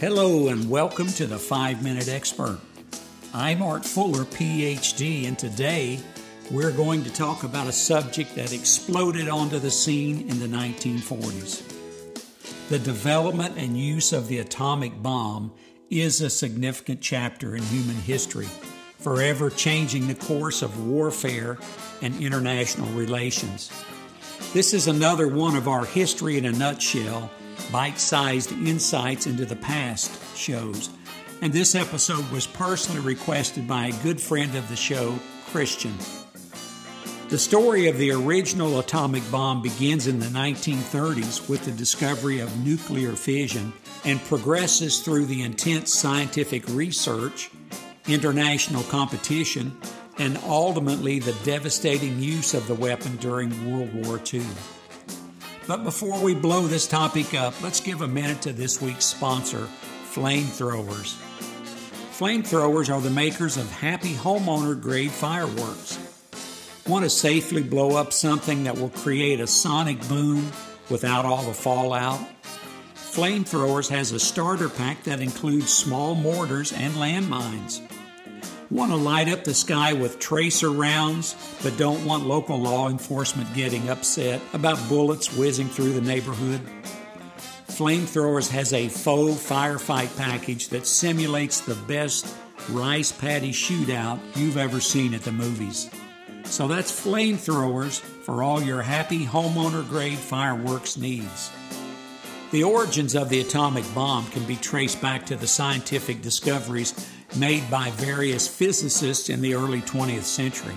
Hello, and welcome to the 5 Minute Expert. I'm Art Fuller, PhD, and today we're going to talk about a subject that exploded onto the scene in the 1940s. The development and use of the atomic bomb is a significant chapter in human history, forever changing the course of warfare and international relations. This is another one of our history in a nutshell bite sized insights into the past shows. And this episode was personally requested by a good friend of the show, Christian. The story of the original atomic bomb begins in the 1930s with the discovery of nuclear fission and progresses through the intense scientific research, international competition, and ultimately the devastating use of the weapon during World War II. But before we blow this topic up, let's give a minute to this week's sponsor, Flamethrowers. Flamethrowers are the makers of happy homeowner grade fireworks. Want to safely blow up something that will create a sonic boom without all the fallout? Flamethrowers has a starter pack that includes small mortars and landmines. Want to light up the sky with tracer rounds, but don't want local law enforcement getting upset about bullets whizzing through the neighborhood? Flamethrowers has a faux firefight package that simulates the best rice paddy shootout you've ever seen at the movies. So that's flamethrowers for all your happy homeowner grade fireworks needs. The origins of the atomic bomb can be traced back to the scientific discoveries made by various physicists in the early 20th century.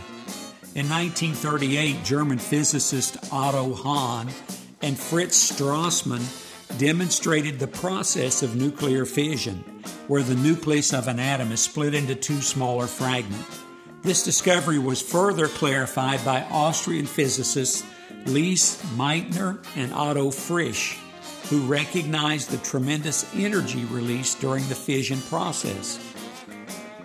In 1938, German physicist Otto Hahn and Fritz Strassmann demonstrated the process of nuclear fission, where the nucleus of an atom is split into two smaller fragments. This discovery was further clarified by Austrian physicists Lise Meitner and Otto Frisch, who recognized the tremendous energy released during the fission process.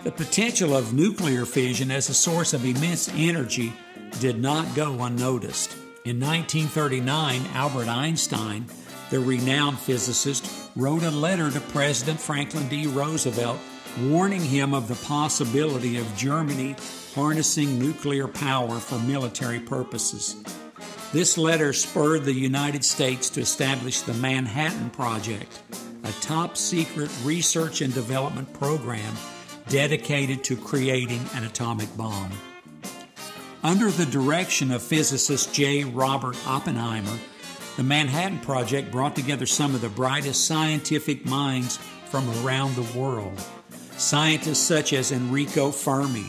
The potential of nuclear fission as a source of immense energy did not go unnoticed. In 1939, Albert Einstein, the renowned physicist, wrote a letter to President Franklin D. Roosevelt warning him of the possibility of Germany harnessing nuclear power for military purposes. This letter spurred the United States to establish the Manhattan Project, a top secret research and development program dedicated to creating an atomic bomb. Under the direction of physicist J. Robert Oppenheimer, the Manhattan Project brought together some of the brightest scientific minds from around the world. Scientists such as Enrico Fermi,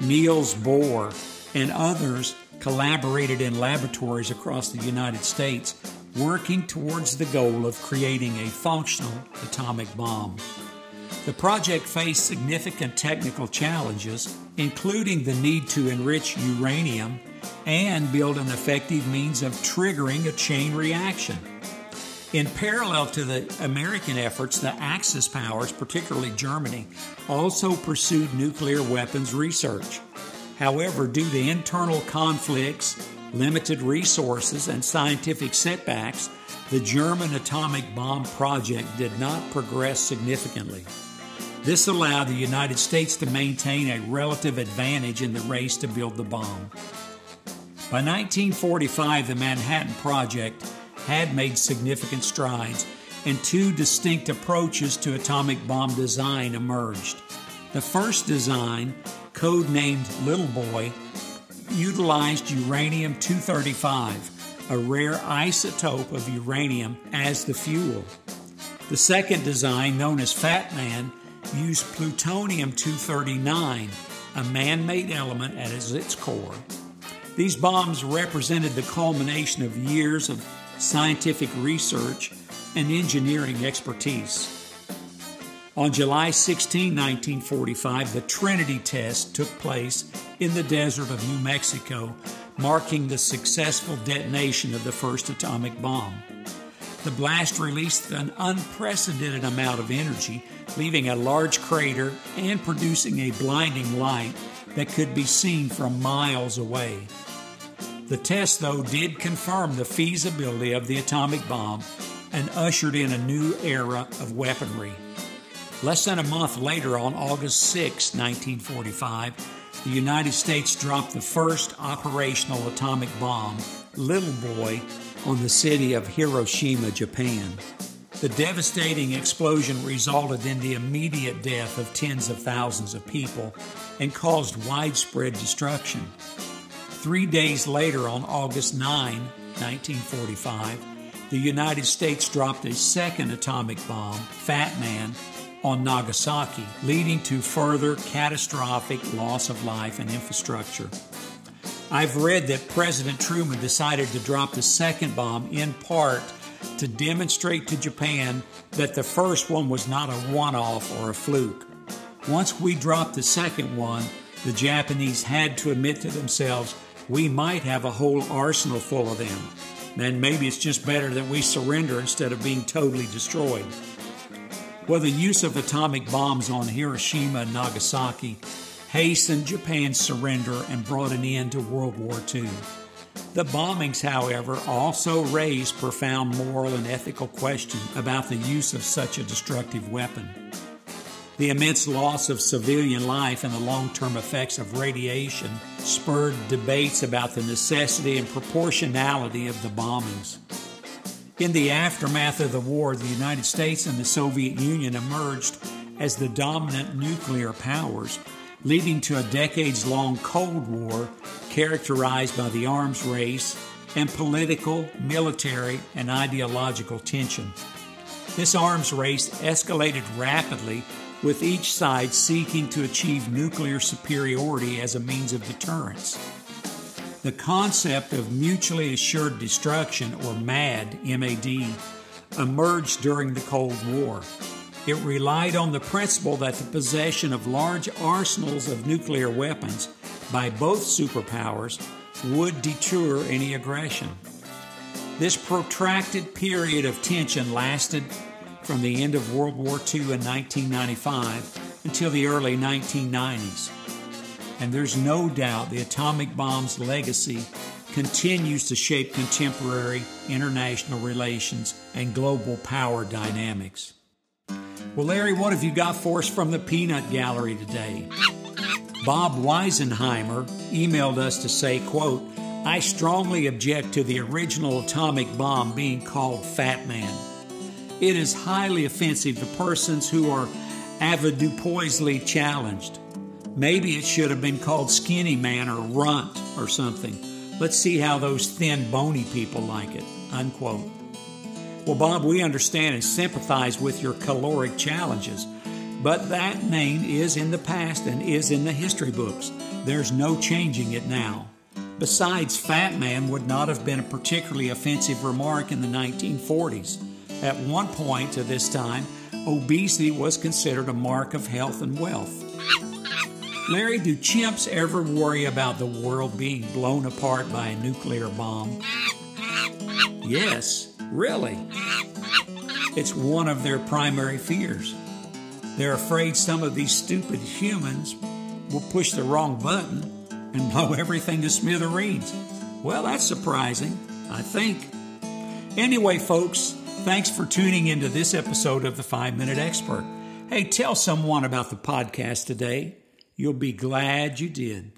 Niels Bohr, and others collaborated in laboratories across the United States, working towards the goal of creating a functional atomic bomb. The project faced significant technical challenges, including the need to enrich uranium and build an effective means of triggering a chain reaction. In parallel to the American efforts, the Axis powers, particularly Germany, also pursued nuclear weapons research. However, due to internal conflicts, limited resources, and scientific setbacks, the German atomic bomb project did not progress significantly. This allowed the United States to maintain a relative advantage in the race to build the bomb. By 1945, the Manhattan Project had made significant strides, and two distinct approaches to atomic bomb design emerged. The first design, codenamed Little Boy, utilized uranium 235, a rare isotope of uranium, as the fuel. The second design, known as Fat Man, used plutonium 239, a man made element at its core. These bombs represented the culmination of years of scientific research and engineering expertise. On July 16, 1945, the Trinity test took place in the desert of New Mexico, marking the successful detonation of the first atomic bomb. The blast released an unprecedented amount of energy, leaving a large crater and producing a blinding light that could be seen from miles away. The test, though, did confirm the feasibility of the atomic bomb and ushered in a new era of weaponry. Less than a month later, on August 6, 1945, the United States dropped the first operational atomic bomb, Little Boy, on the city of Hiroshima, Japan. The devastating explosion resulted in the immediate death of tens of thousands of people and caused widespread destruction. Three days later, on August 9, 1945, the United States dropped a second atomic bomb, Fat Man, on Nagasaki, leading to further catastrophic loss of life and infrastructure. I've read that President Truman decided to drop the second bomb in part to demonstrate to Japan that the first one was not a one off or a fluke. Once we dropped the second one, the Japanese had to admit to themselves we might have a whole arsenal full of them. Then maybe it's just better that we surrender instead of being totally destroyed. Well, the use of atomic bombs on Hiroshima and Nagasaki hastened Japan's surrender and brought an end to World War II. The bombings, however, also raised profound moral and ethical questions about the use of such a destructive weapon. The immense loss of civilian life and the long term effects of radiation spurred debates about the necessity and proportionality of the bombings. In the aftermath of the war, the United States and the Soviet Union emerged as the dominant nuclear powers, leading to a decades long Cold War characterized by the arms race and political, military, and ideological tension. This arms race escalated rapidly, with each side seeking to achieve nuclear superiority as a means of deterrence. The concept of mutually assured destruction, or MAD, MAD, emerged during the Cold War. It relied on the principle that the possession of large arsenals of nuclear weapons by both superpowers would deter any aggression. This protracted period of tension lasted from the end of World War II in 1995 until the early 1990s. And there's no doubt the atomic bomb's legacy continues to shape contemporary international relations and global power dynamics. Well, Larry, what have you got for us from the Peanut Gallery today? Bob Weisenheimer emailed us to say, quote, I strongly object to the original atomic bomb being called Fat Man. It is highly offensive to persons who are avoirdupoisly challenged. Maybe it should have been called Skinny Man or Runt or something. Let's see how those thin, bony people like it. Unquote. Well, Bob, we understand and sympathize with your caloric challenges, but that name is in the past and is in the history books. There's no changing it now. Besides, Fat Man would not have been a particularly offensive remark in the 1940s. At one point to this time, obesity was considered a mark of health and wealth. Larry, do chimps ever worry about the world being blown apart by a nuclear bomb? Yes, Really? It's one of their primary fears. They're afraid some of these stupid humans will push the wrong button and blow everything to smithereens. Well, that's surprising, I think. Anyway, folks, thanks for tuning into this episode of the 5 Minute Expert. Hey, tell someone about the podcast today. You'll be glad you did.